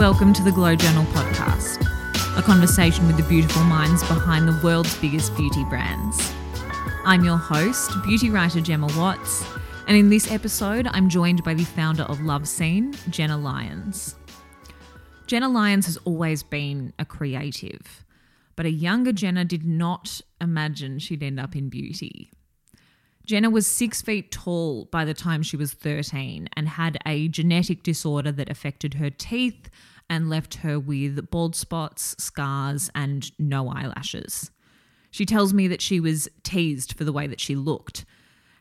welcome to the Glow Journal podcast, a conversation with the beautiful minds behind the world's biggest beauty brands. I'm your host, beauty writer Gemma Watts, and in this episode, I'm joined by the founder of LoveSeen, Jenna Lyons. Jenna Lyons has always been a creative, but a younger Jenna did not imagine she'd end up in beauty. Jenna was six feet tall by the time she was 13 and had a genetic disorder that affected her teeth and left her with bald spots, scars, and no eyelashes. She tells me that she was teased for the way that she looked.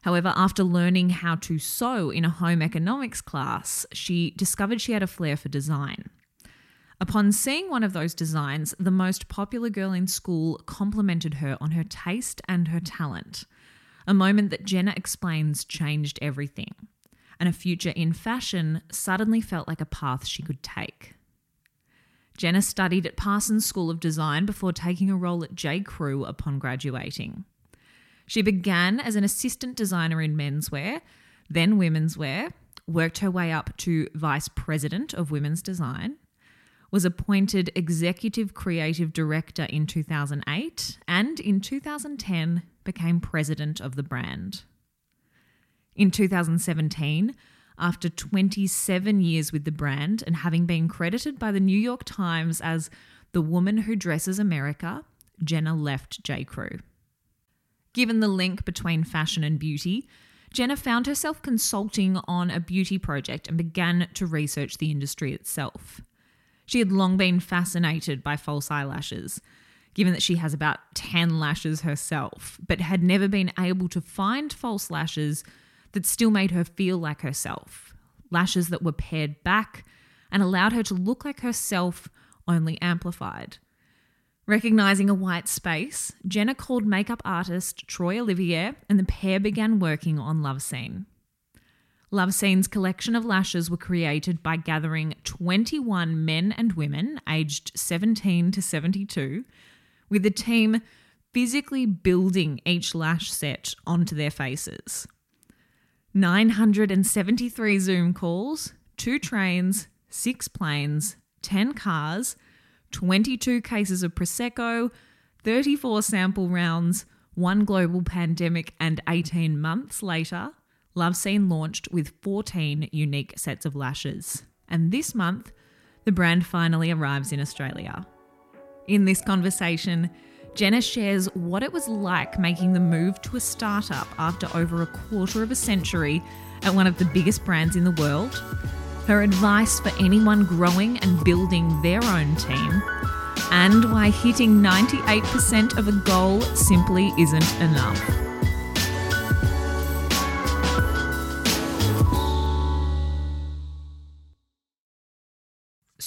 However, after learning how to sew in a home economics class, she discovered she had a flair for design. Upon seeing one of those designs, the most popular girl in school complimented her on her taste and her talent a moment that Jenna explains changed everything, and a future in fashion suddenly felt like a path she could take. Jenna studied at Parsons School of Design before taking a role at J. Crew upon graduating. She began as an assistant designer in menswear, then women's wear, worked her way up to vice president of women's design, was appointed executive creative director in 2008, and in 2010 became president of the brand. In 2017, after 27 years with the brand and having been credited by the New York Times as the woman who dresses America, Jenna left J. Crew. Given the link between fashion and beauty, Jenna found herself consulting on a beauty project and began to research the industry itself. She had long been fascinated by false eyelashes given that she has about 10 lashes herself, but had never been able to find false lashes that still made her feel like herself. Lashes that were pared back and allowed her to look like herself, only amplified. Recognizing a white space, Jenna called makeup artist Troy Olivier, and the pair began working on LoveSeen. Love Scene's collection of lashes were created by gathering 21 men and women aged 17 to 72 with the team physically building each lash set onto their faces. 973 Zoom calls, two trains, six planes, 10 cars, 22 cases of Prosecco, 34 sample rounds, one global pandemic, and 18 months later, LoveSeen launched with 14 unique sets of lashes. And this month, the brand finally arrives in Australia. In this conversation, Jenna shares what it was like making the move to a startup after over a quarter of a century at one of the biggest brands in the world, her advice for anyone growing and building their own team, and why hitting 98% of a goal simply isn't enough.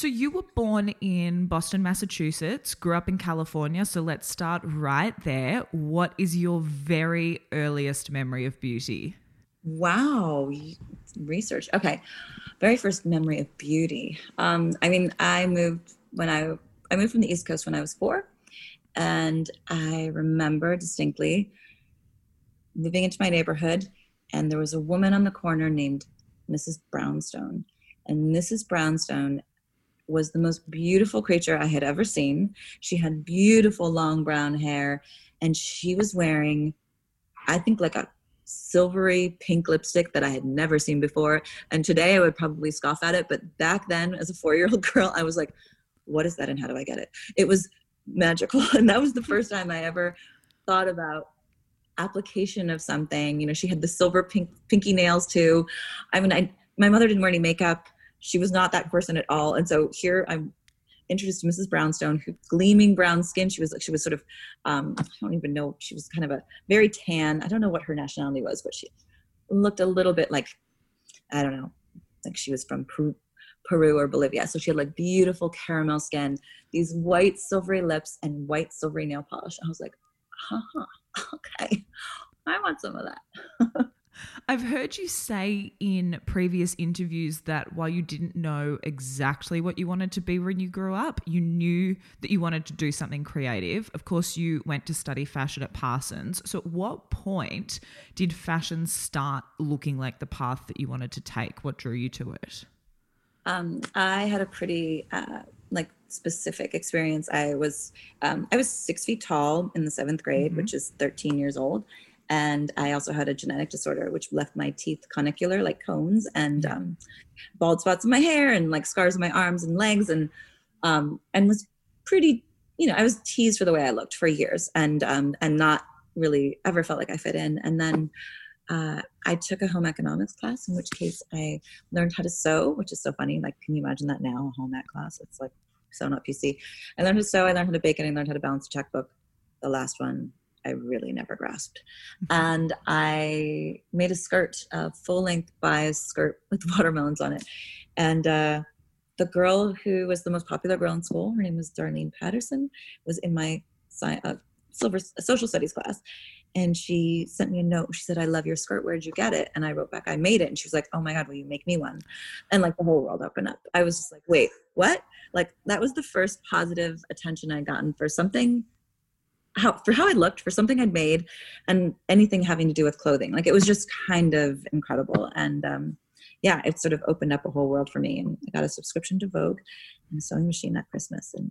So you were born in Boston, Massachusetts, grew up in California. So let's start right there. What is your very earliest memory of beauty? Wow, research. Okay, very first memory of beauty. Um, I mean, I moved when I I moved from the East Coast when I was four, and I remember distinctly moving into my neighborhood, and there was a woman on the corner named Mrs. Brownstone, and Mrs. Brownstone was the most beautiful creature I had ever seen. She had beautiful long brown hair, and she was wearing, I think, like a silvery pink lipstick that I had never seen before. And today I would probably scoff at it, but back then, as a four year old girl, I was like, what is that and how do I get it? It was magical. And that was the first time I ever thought about application of something. You know, she had the silver pink pinky nails too. I mean, I my mother didn't wear any makeup she was not that person at all. And so here I'm introduced to Mrs. Brownstone, who gleaming brown skin. She was she was sort of um, I don't even know. She was kind of a very tan. I don't know what her nationality was, but she looked a little bit like I don't know, like she was from Peru, Peru or Bolivia. So she had like beautiful caramel skin, these white silvery lips, and white silvery nail polish. I was like, huh, okay, I want some of that. I've heard you say in previous interviews that while you didn't know exactly what you wanted to be when you grew up, you knew that you wanted to do something creative. Of course, you went to study fashion at Parsons. So, at what point did fashion start looking like the path that you wanted to take? What drew you to it? Um, I had a pretty uh, like specific experience. I was um, I was six feet tall in the seventh grade, mm-hmm. which is 13 years old, and I also had a genetic disorder which left my teeth conicular like cones and um, bald spots in my hair and like scars on my arms and legs and um, and was pretty you know I was teased for the way I looked for years and um, and not really ever felt like I fit in and then uh, I took a home economics class, in which case I learned how to sew, which is so funny. Like, can you imagine that now, a home ec class? It's like so not PC. I learned how to sew, I learned how to bake, and I learned how to balance a checkbook. The last one I really never grasped. Mm-hmm. And I made a skirt, a full length bias skirt with watermelons on it. And uh, the girl who was the most popular girl in school, her name was Darlene Patterson, was in my uh, silver social studies class and she sent me a note. She said, I love your skirt. Where'd you get it? And I wrote back, I made it. And she was like, Oh my God, will you make me one? And like the whole world opened up. I was just like, Wait, what? Like that was the first positive attention I'd gotten for something how for how I looked, for something I'd made, and anything having to do with clothing. Like it was just kind of incredible. And um, yeah, it sort of opened up a whole world for me. And I got a subscription to Vogue and a sewing machine at Christmas. And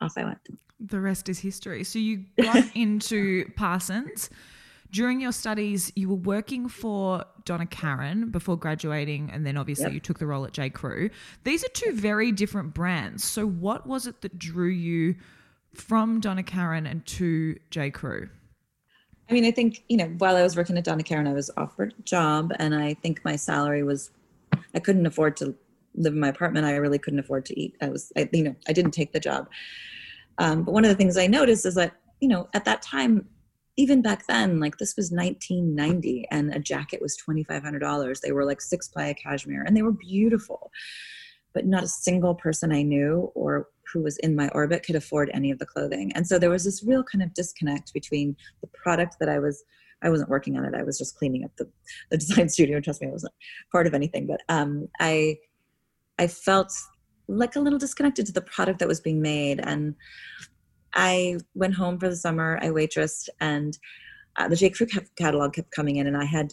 off I went. The rest is history. So you got into Parsons. During your studies, you were working for Donna Karan before graduating, and then obviously yep. you took the role at J. Crew. These are two very different brands. So, what was it that drew you from Donna Karan and to J. Crew? I mean, I think, you know, while I was working at Donna Karan, I was offered a job, and I think my salary was, I couldn't afford to live in my apartment. I really couldn't afford to eat. I was, I, you know, I didn't take the job. Um, but one of the things I noticed is that, you know, at that time, even back then, like this was 1990 and a jacket was $2,500. They were like six ply cashmere and they were beautiful. But not a single person I knew or who was in my orbit could afford any of the clothing. And so there was this real kind of disconnect between the product that I was I wasn't working on it. I was just cleaning up the, the design studio. Trust me, I wasn't part of anything. But um, I I felt like a little disconnected to the product that was being made. And I went home for the summer. I waitressed, and uh, the J. Crew catalog kept coming in, and I had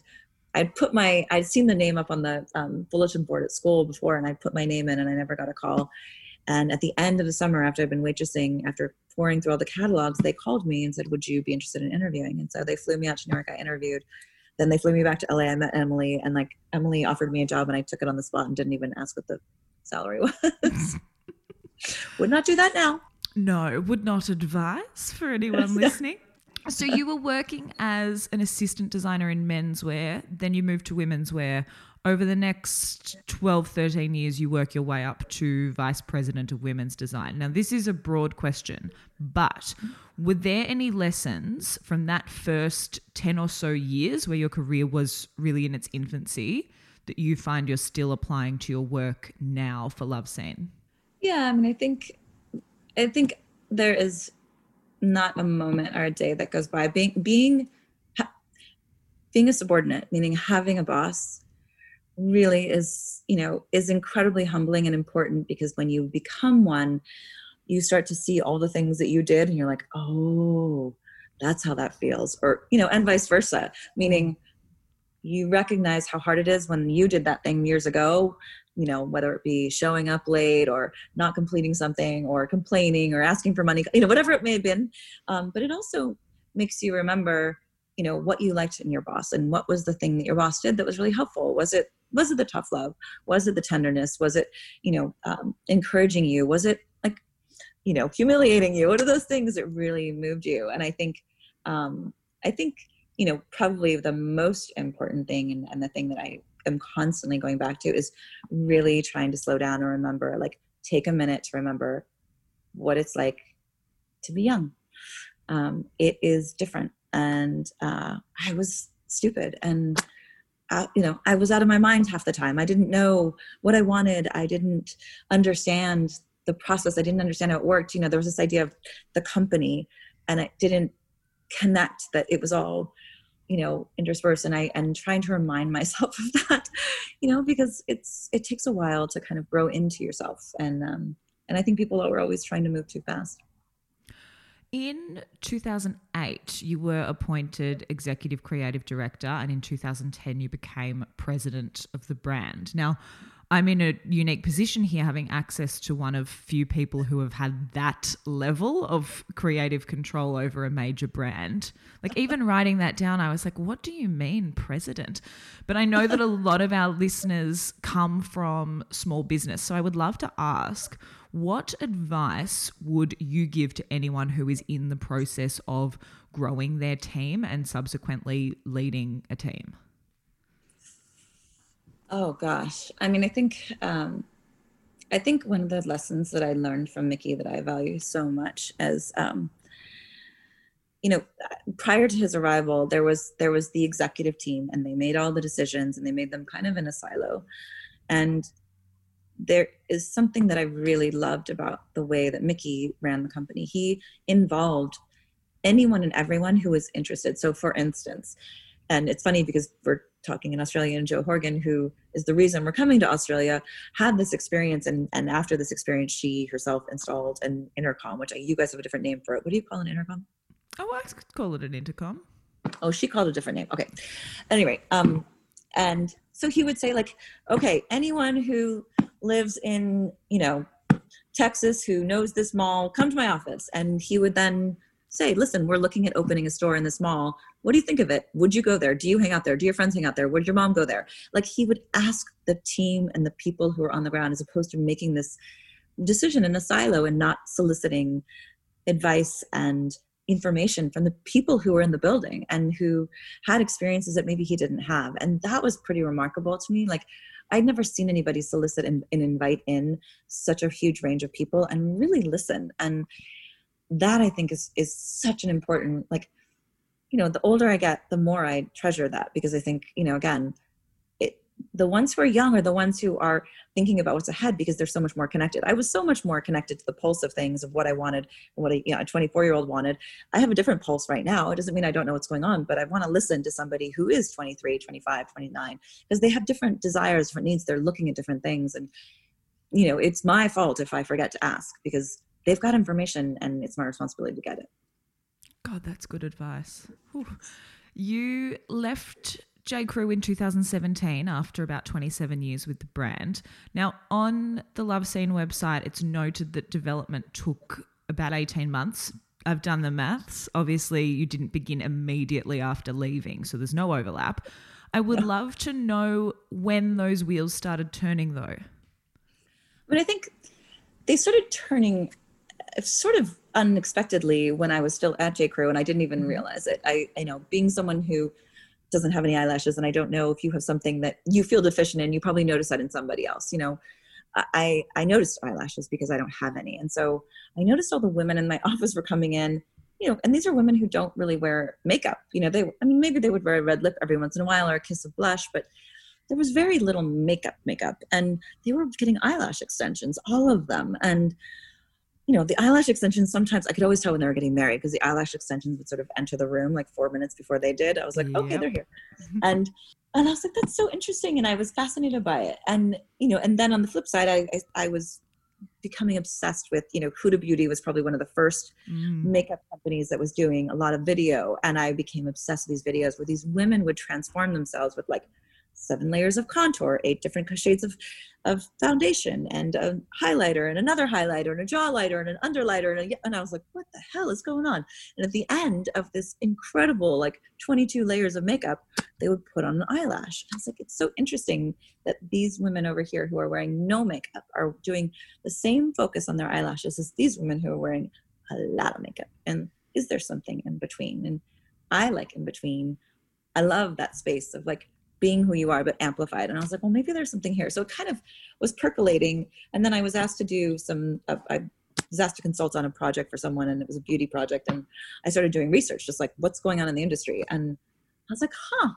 I'd put my I'd seen the name up on the um, bulletin board at school before, and I'd put my name in, and I never got a call. And at the end of the summer, after I'd been waitressing, after pouring through all the catalogs, they called me and said, "Would you be interested in interviewing?" And so they flew me out to New York. I interviewed. Then they flew me back to LA. I met Emily, and like Emily offered me a job, and I took it on the spot and didn't even ask what the salary was. would not do that now. No, would not advise for anyone listening. So you were working as an assistant designer in menswear, then you moved to women's wear. Over the next 12, 13 years, you work your way up to vice president of women's design. Now, this is a broad question, but were there any lessons from that first 10 or so years where your career was really in its infancy that you find you're still applying to your work now for LoveSeen? Yeah, I mean, I think, I think there is not a moment or a day that goes by being being being a subordinate, meaning having a boss, really is you know is incredibly humbling and important because when you become one, you start to see all the things that you did, and you're like, oh, that's how that feels, or you know, and vice versa, meaning you recognize how hard it is when you did that thing years ago you know whether it be showing up late or not completing something or complaining or asking for money you know whatever it may have been um, but it also makes you remember you know what you liked in your boss and what was the thing that your boss did that was really helpful. Was it was it the tough love? Was it the tenderness? Was it you know um, encouraging you? Was it like you know humiliating you? What are those things that really moved you? And i think um, i think you know probably the most important thing and, and the thing that i am constantly going back to is really trying to slow down and remember like take a minute to remember what it's like to be young. Um, it is different. And uh, i was stupid and uh, you know i was out of my mind half the time. I didn't know what i wanted. I didn't understand the process. I didn't understand how it worked. You know there was this idea of the company and it didn't connect that it was all you know interspersed and i and trying to remind myself of that you know because it's it takes a while to kind of grow into yourself. And um and i think people are always trying to move too fast in 2008, you were appointed executive creative director, and in 2010, you became president of the brand. Now, I'm in a unique position here, having access to one of few people who have had that level of creative control over a major brand. Like, even writing that down, I was like, what do you mean, president? But I know that a lot of our listeners come from small business. So I would love to ask, what advice would you give to anyone who is in the process of growing their team and subsequently leading a team? Oh gosh, I mean, I think um, I think one of the lessons that I learned from Mickey that I value so much as um, you know, prior to his arrival, there was there was the executive team, and they made all the decisions, and they made them kind of in a silo. And there is something that I really loved about the way that Mickey ran the company. He involved anyone and everyone who was interested. So, for instance, and it's funny because we're talking in Australia, and Jo Horgan, who is the reason we're coming to Australia, had this experience, and and after this experience, she herself installed an intercom, which I, you guys have a different name for it. What do you call an intercom? Oh, I could call it an intercom. Oh, she called a different name. Okay. Anyway, um, and so he would say like, okay, anyone who lives in you know Texas who knows this mall, come to my office, and he would then say, listen, we're looking at opening a store in this mall. What do you think of it? Would you go there? Do you hang out there? Do your friends hang out there? Would your mom go there? Like he would ask the team and the people who are on the ground as opposed to making this decision in a silo and not soliciting advice and information from the people who were in the building and who had experiences that maybe he didn't have. And that was pretty remarkable to me. Like I'd never seen anybody solicit and, and invite in such a huge range of people and really listen. And that I think is is such an important like you know the older I get the more I treasure that because I think you know again the ones who are young are the ones who are thinking about what's ahead because they're so much more connected. I was so much more connected to the pulse of things of what I wanted what a you know a 24 year old wanted. I have a different pulse right now. It doesn't mean I don't know what's going on, but I want to listen to somebody who is 23, 25, 29 because they have different desires, different needs. They're looking at different things and you know it's my fault if I forget to ask because they've got information and it's my responsibility to get it. God, that's good advice. Whew. You left J. Crew in 2017 after about 27 years with the brand. Now, on the LoveSeen website, it's noted that development took about 18 months. I've done the maths. Obviously, you didn't begin immediately after leaving, so there's no overlap. I would love to know when those wheels started turning, though. But I think they started turning sort of unexpectedly when I was still at J. Crew and I didn't even mm-hmm. realize it. I, you know being someone who doesn't have any eyelashes and I don't know if you have something that you feel deficient in, you probably notice that in somebody else. You know, I I noticed eyelashes because I don't have any, and so I noticed all the women in my office were coming in. You know, and these are women who don't really wear makeup. You know, they I mean maybe they would wear a red lip every once in a while or a kiss of blush, but there was very little makeup makeup and they were getting eyelash extensions all of them and you know, the eyelash extensions sometimes I could always tell when they were getting married because the eyelash extensions would sort of enter the room like four minutes before they did. I was like, yep. okay, they're here. and and I was like, that's so interesting. And I was fascinated by it. And, you know, and then on the flip side, I, I, I was becoming obsessed with, you know, Huda Beauty was probably one of the first mm. makeup companies that was doing a lot of video. And I became obsessed with these videos where these women would transform themselves with like seven layers of contour, eight different shades of, of foundation, and a highlighter, and another highlighter, and a jaw lighter, and an underlighter. And, a, and I was like, what the hell is going on? And at the end of this incredible, like 22 layers of makeup, they would put on an eyelash. I was like, it's so interesting that these women over here who are wearing no makeup are doing the same focus on their eyelashes as these women who are wearing a lot of makeup. And is there something in between? And I like in between. I love that space of like being who you are but amplified. And i was like well maybe there's something here. So it kind of was percolating. And then i was asked to do some uh, i was asked to consult on a project for someone and it was a beauty project. And i started doing research just like what's going on in the industry? And i was like huh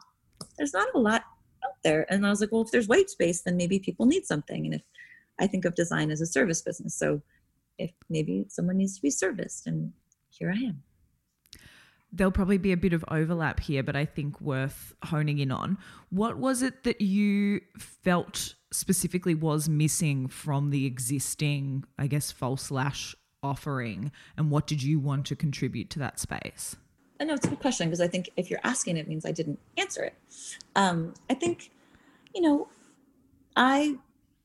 there's not a lot out there. And i was like well if there's white space then maybe people need something. And if i think of design as a service business so if maybe someone needs to be serviced and here i am there'll probably be a bit of overlap here, but I think worth honing in on. What was it that you felt specifically was missing from the existing, I guess, false lash offering, and what did you want to contribute to that space? I know it's a good question because I think if you're asking, it means I didn't answer it. Um, I think, you know, I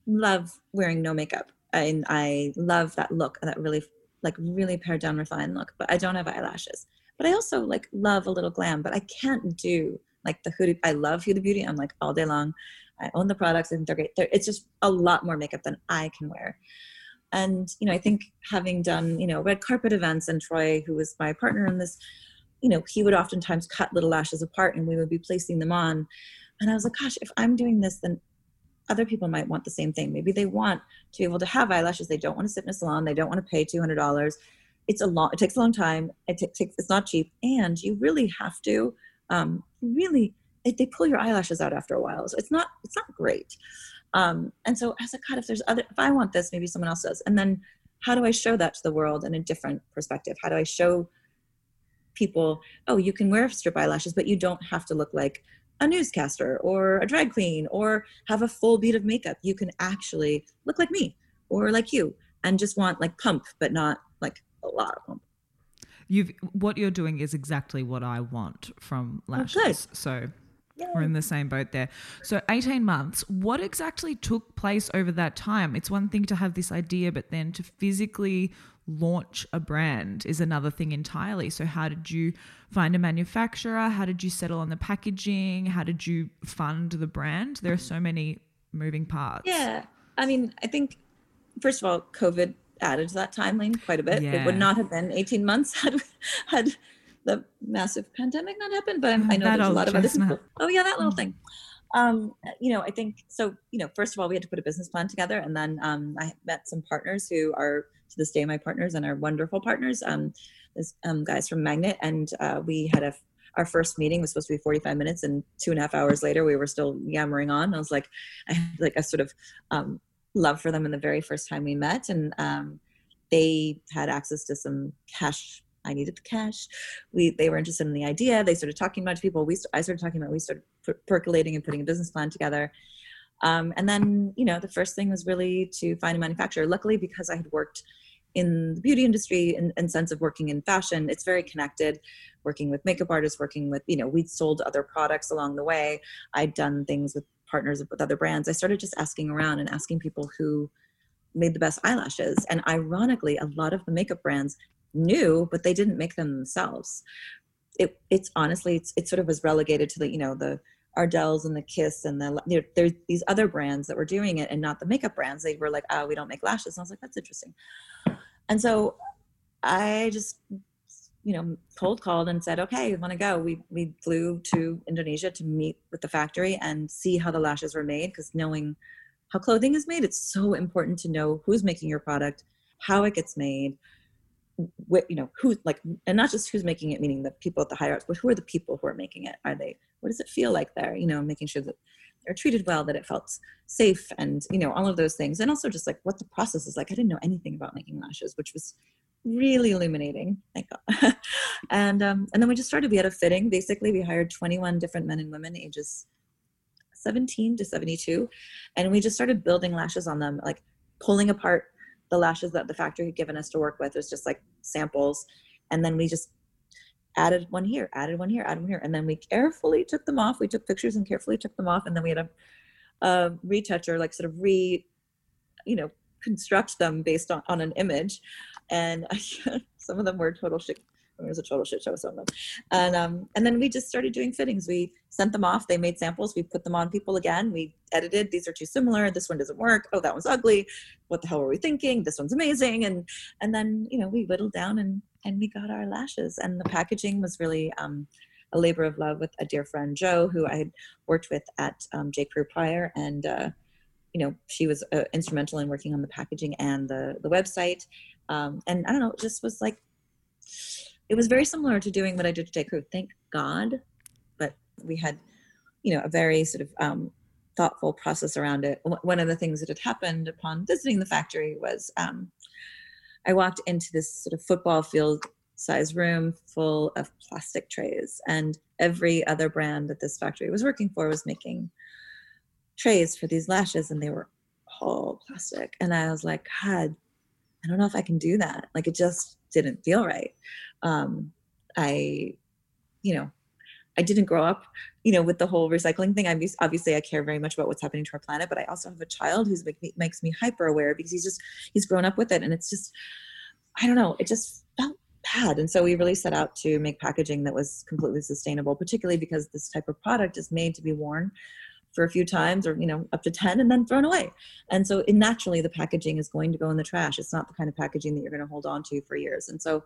love wearing no makeup and I love that look, that really like really pared down refined look, but I don't have eyelashes. But I also like love a little glam, but I can't do like the Huda. I love Huda Beauty. I'm like all day long. I own the products and they're great. They're, it's just a lot more makeup than I can wear. And you know, I think having done you know red carpet events and Troy, who was my partner in this, you know, he would oftentimes cut little lashes apart and we would be placing them on. And I was like, gosh, if I'm doing this, then other people might want the same thing. Maybe they want to be able to have eyelashes. They don't want to sit in a salon. They don't want to pay two hundred dollars. It's a long. It takes a long time. It takes. It's not cheap, and you really have to. Um, really, it, they pull your eyelashes out after a while. So it's not. It's not great. Um, and so I was like, God, if there's other, if I want this, maybe someone else does. And then, how do I show that to the world in a different perspective? How do I show people, oh, you can wear strip eyelashes, but you don't have to look like a newscaster or a drag queen or have a full bead of makeup. You can actually look like me or like you and just want like pump, but not like a lot of them. You've what you're doing is exactly what I want from oh, lashes. Oh, so Yay. we're in the same boat there. So 18 months, what exactly took place over that time? It's one thing to have this idea, but then to physically launch a brand is another thing entirely. So, how did you find a manufacturer? How did you settle on the packaging? How did you fund the brand? There are so many moving parts. Yeah. I mean, I think, first of all, COVID added to that timeline quite a bit. Yeah. It would not have been 18 months had, had the massive pandemic not happened, but I know that there's a lot of other people. Oh, yeah, that little mm. thing um, you know, I think so. You know, first of all, we had to put a business plan together, and then um, I met some partners who are to this day my partners and are wonderful partners. Um, this um, guys from Magnet, and uh, we had a our first meeting was supposed to be 45 minutes, and two and a half hours later, we were still yammering on. I was like, I had like a sort of um, love for them in the very first time we met, and um, they had access to some cash I needed the cash. We they were interested in the idea. They started talking about people. We I started talking about. We started per- percolating and putting a business plan together. Um, and then you know the first thing was really to find a manufacturer. Luckily, because I had worked in the beauty industry and, and sense of working in fashion, it's very connected. Working with makeup artists, working with you know we'd sold other products along the way. I'd done things with partners with other brands. I started just asking around and asking people who made the best eyelashes. And ironically, a lot of the makeup brands knew, but they didn't make them themselves. It, it's honestly, it's, it sort of was relegated to the, you know, the Ardell's and the Kiss and the, there's these other brands that were doing it and not the makeup brands. They were like, oh, we don't make lashes. And I was like, that's interesting. And so I just, you know, cold called and said, okay, we want to go. We, we flew to Indonesia to meet with the factory and see how the lashes were made. Cause knowing how clothing is made, it's so important to know who's making your product, how it gets made, what, you know who like and not just who's making it meaning the people at the higher ups but who are the people who are making it are they what does it feel like there you know making sure that they're treated well that it felt safe and you know all of those things and also just like what the process is like i didn't know anything about making lashes which was really illuminating thank god. And um and then we just started we had a fitting. Basically we hired 21 different men and women ages 17 to 72 and we just started building lashes on them like pulling apart the lashes that the factory had given us to work with was just like samples and then we just added one here added one here added one here and then we carefully took them off we took pictures and carefully took them off and then we had a, a retoucher like sort of re you know construct them based on, on an image and some of them were total shit I mean, it was a total shit show some of them. And um and then we just started doing fittings. We sent them off. They made samples. We put them on people again. We edited these are too similar. This one doesn't work. Oh that one's ugly. What the hell were we thinking? This one's amazing. And and then you know we whittled down and and we got our lashes. And the packaging was really um a labor of love with a dear friend joe who i had worked with at um, j. Crew prior. And uh you know she was uh, instrumental in working on the packaging and the the website um, and i don't know it just was like it was very similar to doing what I did to. Crew. Thank God, but we had, you know, a very sort of um, thoughtful process around it. One of the things that had happened upon visiting the factory was um, I walked into this sort of football field size room full of plastic trays, and every other brand that this factory was working for was making trays for these lashes, and they were all plastic. And I was like, God, I don't know if I can do that. Like it just didn't feel right. Um, I, you know, I didn't grow up, you know, with the whole recycling thing. I'm obviously I care very much about what's happening to our planet, but I also have a child who's make makes me hyper aware because he's just he's grown up with it, and it's just I don't know, it just felt bad. And so we really set out to make packaging that was completely sustainable, particularly because this type of product is made to be worn for a few times or you know up to 10 and then thrown away. And so it, naturally the packaging is going to go in the trash. It's not the kind of packaging that you're going to hold on to for years. And so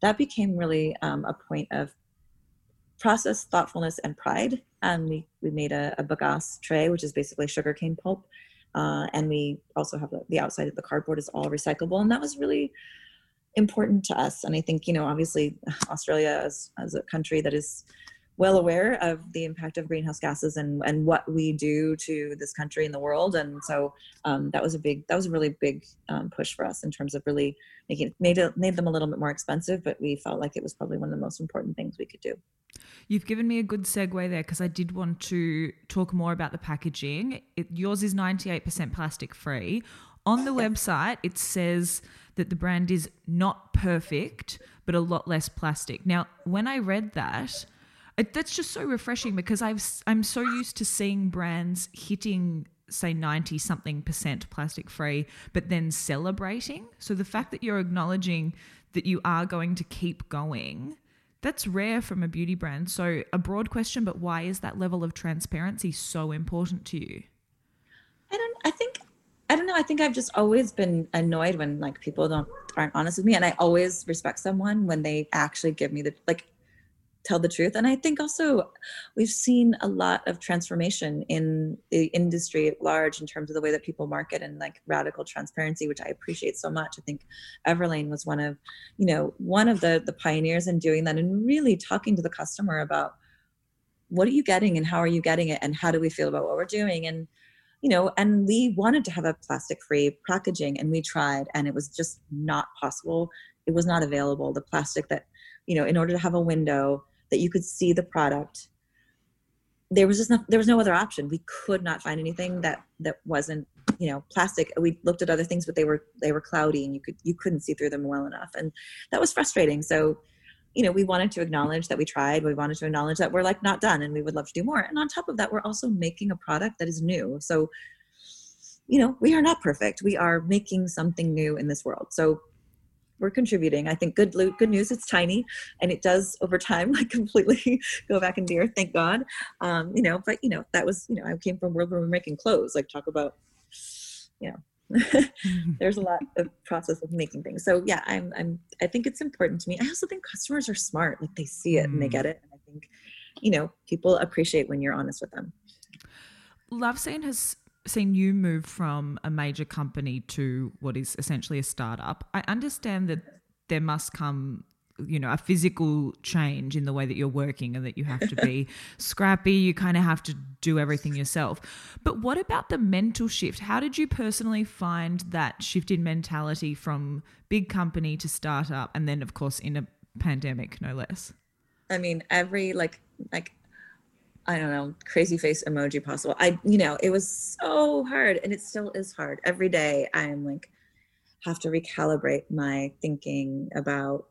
that became really um, a point of process thoughtfulness and pride. And we, we made a, a bagasse tray which is basically sugarcane pulp. Uh, and we also have the, the outside of the cardboard is all recyclable. And that was really important to us. And i think you know obviously australia as, as a country that is well aware of the impact of greenhouse gases and, and what we do to this country and the world. And so um, that was a big, that was a really big um, push for us in terms of really making made it made them a little bit more expensive, but we felt like it was probably one of the most important things we could do. You've given me a good segue there because I did want to talk more about the packaging. It, yours is 98% plastic free. On the website, it says that the brand is not perfect, but a lot less plastic. Now, when I read that, it, that's just so refreshing because I've I'm so used to seeing brands hitting say 90 something percent plastic free but then celebrating. So the fact that you're acknowledging that you are going to keep going that's rare from a beauty brand. So a broad question but why is that level of transparency so important to you? I don't i think i don't know. I think i've just always been annoyed when like people don't aren't honest with me and i always respect someone when they actually give me the like tell the truth. And I think also we've seen a lot of transformation in the industry at large in terms of the way that people market and like radical transparency, which I appreciate so much. I think Everlane was one of, you know, one of the the pioneers in doing that and really talking to the customer about what are you getting and how are you getting it and how do we feel about what we're doing and you know and we wanted to have a plastic free packaging and we tried and it was just not possible it was not available the plastic that you know in order to have a window that you could see the product there was just no, there was no other option. We could not find anything that that wasn't you know plastic. We looked at other things but they were they were cloudy and you could you couldn't see through them well enough. And that was frustrating. So you know we wanted to acknowledge that we tried. We wanted to acknowledge that we're like not done and we would love to do more. And on top of that we're also making a product that is new. So you know we are not perfect. We are making something new in this world. So we're contributing. I think good good news. It's tiny, and it does over time like completely go back into the earth. Thank God. Um, you know, but you know that was you know I came from world where we're making clothes. Like talk about, you know. there's a lot of process of making things so yeah i'm i'm i think it's important to me i also think customers are smart like they see it and they get mm. it and i think you know people appreciate when you're honest with them LoveSeen has seen you move from a major company to what is essentially a startup. I understand that there must come you know a physical change in the way that you're working and that you have to be scrappy. You kind of have to do everything yourself. But what about the mental shift? How did you personally find that shift in mentality from big company to startup and then of course in a pandemic no less? I mean every like like I don't know, crazy face emoji possible. I, you know, it was so hard and it still is hard. Every day I'm like, have to recalibrate my thinking about,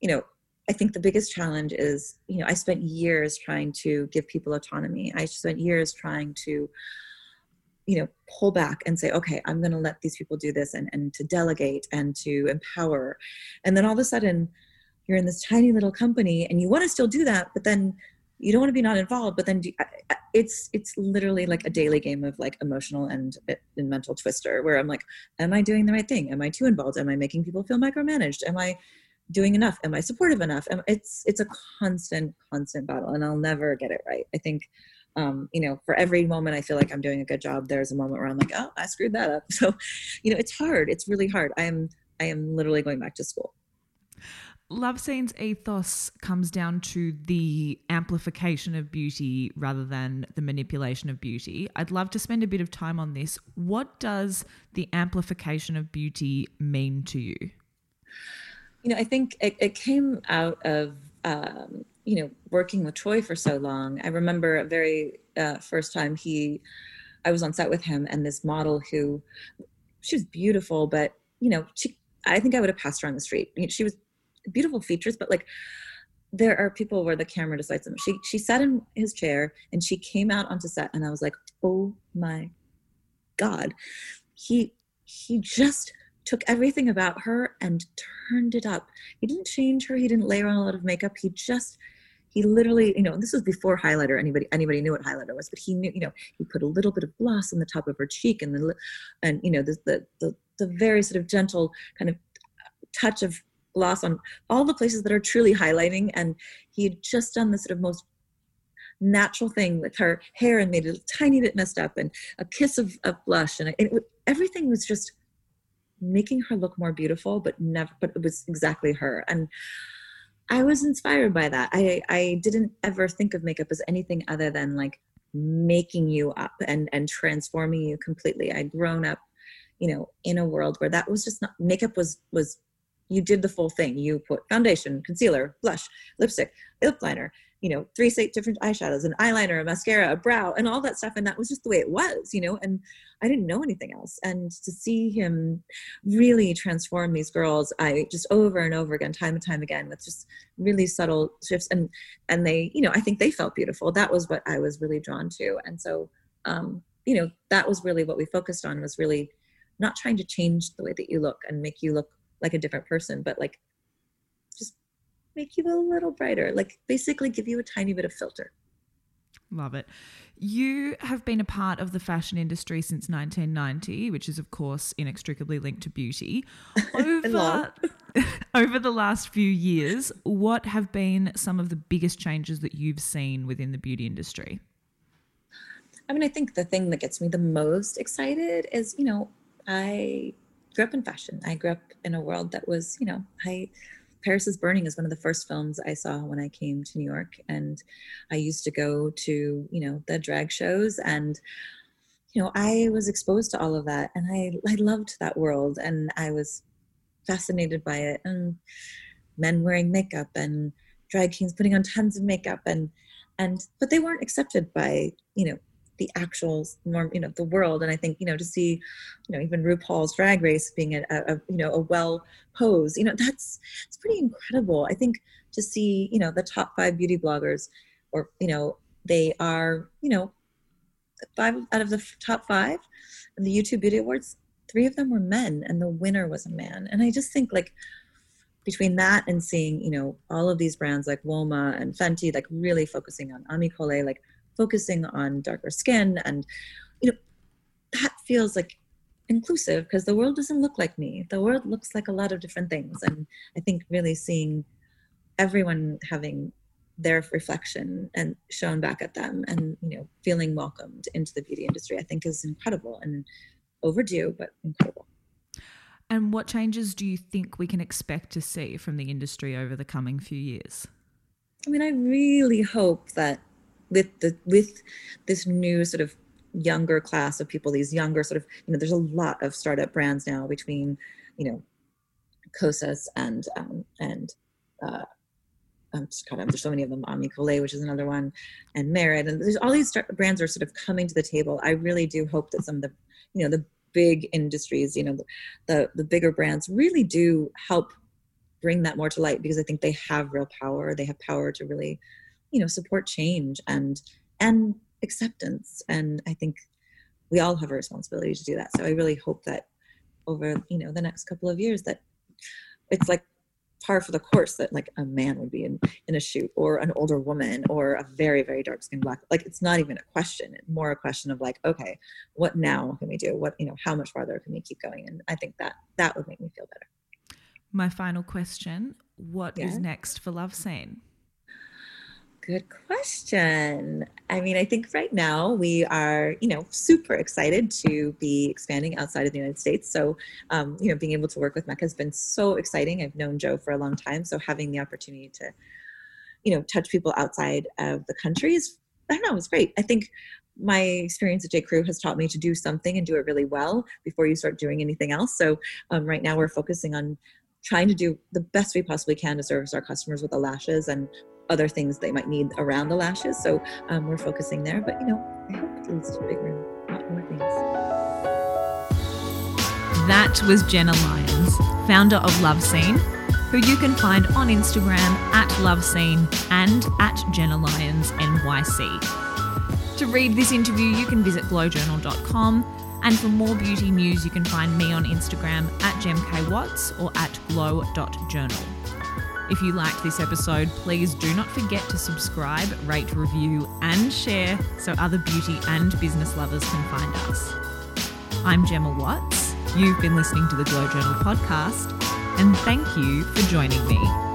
you know, I think the biggest challenge is, you know, I spent years trying to give people autonomy. I spent years trying to, you know, pull back and say, okay, I'm going to let these people do this and, and to delegate and to empower. And then all of a sudden, you're in this tiny little company and you want to still do that, but then you don't want to be not involved but then do, it's it's literally like a daily game of like emotional and, and mental twister where i'm like am i doing the right thing? Am i too involved? Am i making people feel micromanaged? Am i doing enough? Am i supportive enough? Am, it's it's a constant constant battle and i'll never get it right. I think um, you know for every moment i feel like i'm doing a good job there's a moment where i'm like oh i screwed that up. So you know it's hard. It's really hard. I am i am literally going back to school LoveSeen's ethos comes down to the amplification of beauty rather than the manipulation of beauty. I'd love to spend a bit of time on this. What does the amplification of beauty mean to you? You know, I think it, it came out of, um, you know, working with Troy for so long. I remember a very uh, first time he, I was on set with him and this model who, she was beautiful, but, you know, she, I think I would have passed her on the street. She was beautiful features, but like there are people where the camera decides them. She she sat in his chair and she came out onto set, and I was like, oh my god, he he just took everything about her and turned it up. He didn't change her. He didn't layer on a lot of makeup. He just he literally, you know, this was before highlighter. Anybody anybody knew what highlighter was, but he knew, you know, he put a little bit of gloss on the top of her cheek and the and you know the the the, the very sort of gentle kind of touch of gloss on all the places that are truly highlighting. And he had just done the sort of most natural thing with her hair and made it a tiny bit messed up and a kiss of, of blush and it, it, everything was just making her look more beautiful but never but it was exactly her and i was inspired by that i i didn't ever think of makeup as anything other than like making you up and and transforming you completely i'd grown up you know in a world where that was just not makeup was was you did the full thing you put foundation concealer blush lipstick lip liner you know, three different eyeshadows, an eyeliner, a mascara, a brow, and all that stuff. And that was just the way it was, you know, and I didn't know anything else. And to see him really transform these girls, I just over and over again, time and time again, with just really subtle shifts. And and they, you know, I think they felt beautiful. That was what I was really drawn to. And so um, you know, that was really what we focused on was really not trying to change the way that you look and make you look like a different person, but like just make you a little brighter, like basically give you a tiny bit of filter. Love it. You have been a part of the fashion industry since 1990, which is, of course, inextricably linked to beauty. Over, over the last few years, what have been some of the biggest changes that you've seen within the beauty industry? I mean, I think the thing that gets me the most excited is, you know, I grew up in fashion. I grew up in a world that was, you know, I Paris is Burning is one of the first films I saw when I came to New York. And I used to go to, you know, the drag shows and, you know, I was exposed to all of that and I, I loved that world and I was fascinated by it. And men wearing makeup and drag kings putting on tons of makeup and, and, but they weren't accepted by, you know, the actual norm, you know, the world. And I think, you know, to see, you know, even RuPaul's Drag Race being a, a you know, a well pose, you know, that's it's pretty incredible. I think to see, you know, the top five beauty bloggers, or you know, they are, you know, five out of the top five in the YouTube Beauty Awards, three of them were men, and the winner was a man. And I just think like between that and seeing you know all of these brands like Uoma and Fenty like really focusing on Ami Colé like focusing on darker skin and you know that feels like inclusive because the world doesn't look like me. The world looks like a lot of different things. And i think really seeing everyone having their reflection and shown back at them and you know feeling welcomed into the beauty industry i think is incredible and overdue but incredible. And what changes do you think we can expect to see from the industry over the coming few years? I mean i really hope that with the with this new sort of younger class of people these younger sort of you know there's a lot of startup brands now between you know Kosas and um, and uh, um, God, there's so many of them. Ami Colé, which is another one, and Merit, and there's all these start- brands are sort of coming to the table. I really do hope that some of the, you know, the big industries, you know, the the, the bigger brands really do help bring that more to light because I think they have real power. They have power to really you know support change and and acceptance. And i think we all have a responsibility to do that. So i really hope that over you know the next couple of years that it's like par for the course that like a man would be in in a shoot or an older woman or a very very dark skinned black. Like it's not even a question. It's more a question of like okay what now can we do? What you know how much farther can we keep going? And i think that that would make me feel better. My final question What yeah. is next for LoveSeen Good question. I mean, I think right now we are, you know, super excited to be expanding outside of the United States. So, um, you know, being able to work with Mecca has been so exciting. I've known Jo for a long time, so having the opportunity to, you know, touch people outside of the country is, I don't know, it's great. I think my experience at J. Crew has taught me to do something and do it really well before you start doing anything else. So, um, right now we're focusing on trying to do the best we possibly can to service our customers with the lashes and other things they might need around the lashes. So um, we're focusing there. But you know, I hope it leads to a bigger, a lot more things. That was Jenna Lyons, founder of LoveSeen. who you can find on Instagram at loveseen and at Jenna Lyons NYC. To read this interview, you can visit glowjournal.com. And for more beauty news, you can find me on Instagram at gemkwatts or at glow.journal. If you liked this episode, please do not forget to subscribe, rate, review, and share so other beauty and business lovers can find us. I'm Gemma Watts. You've been listening to the Glow Journal podcast, and thank you for joining me.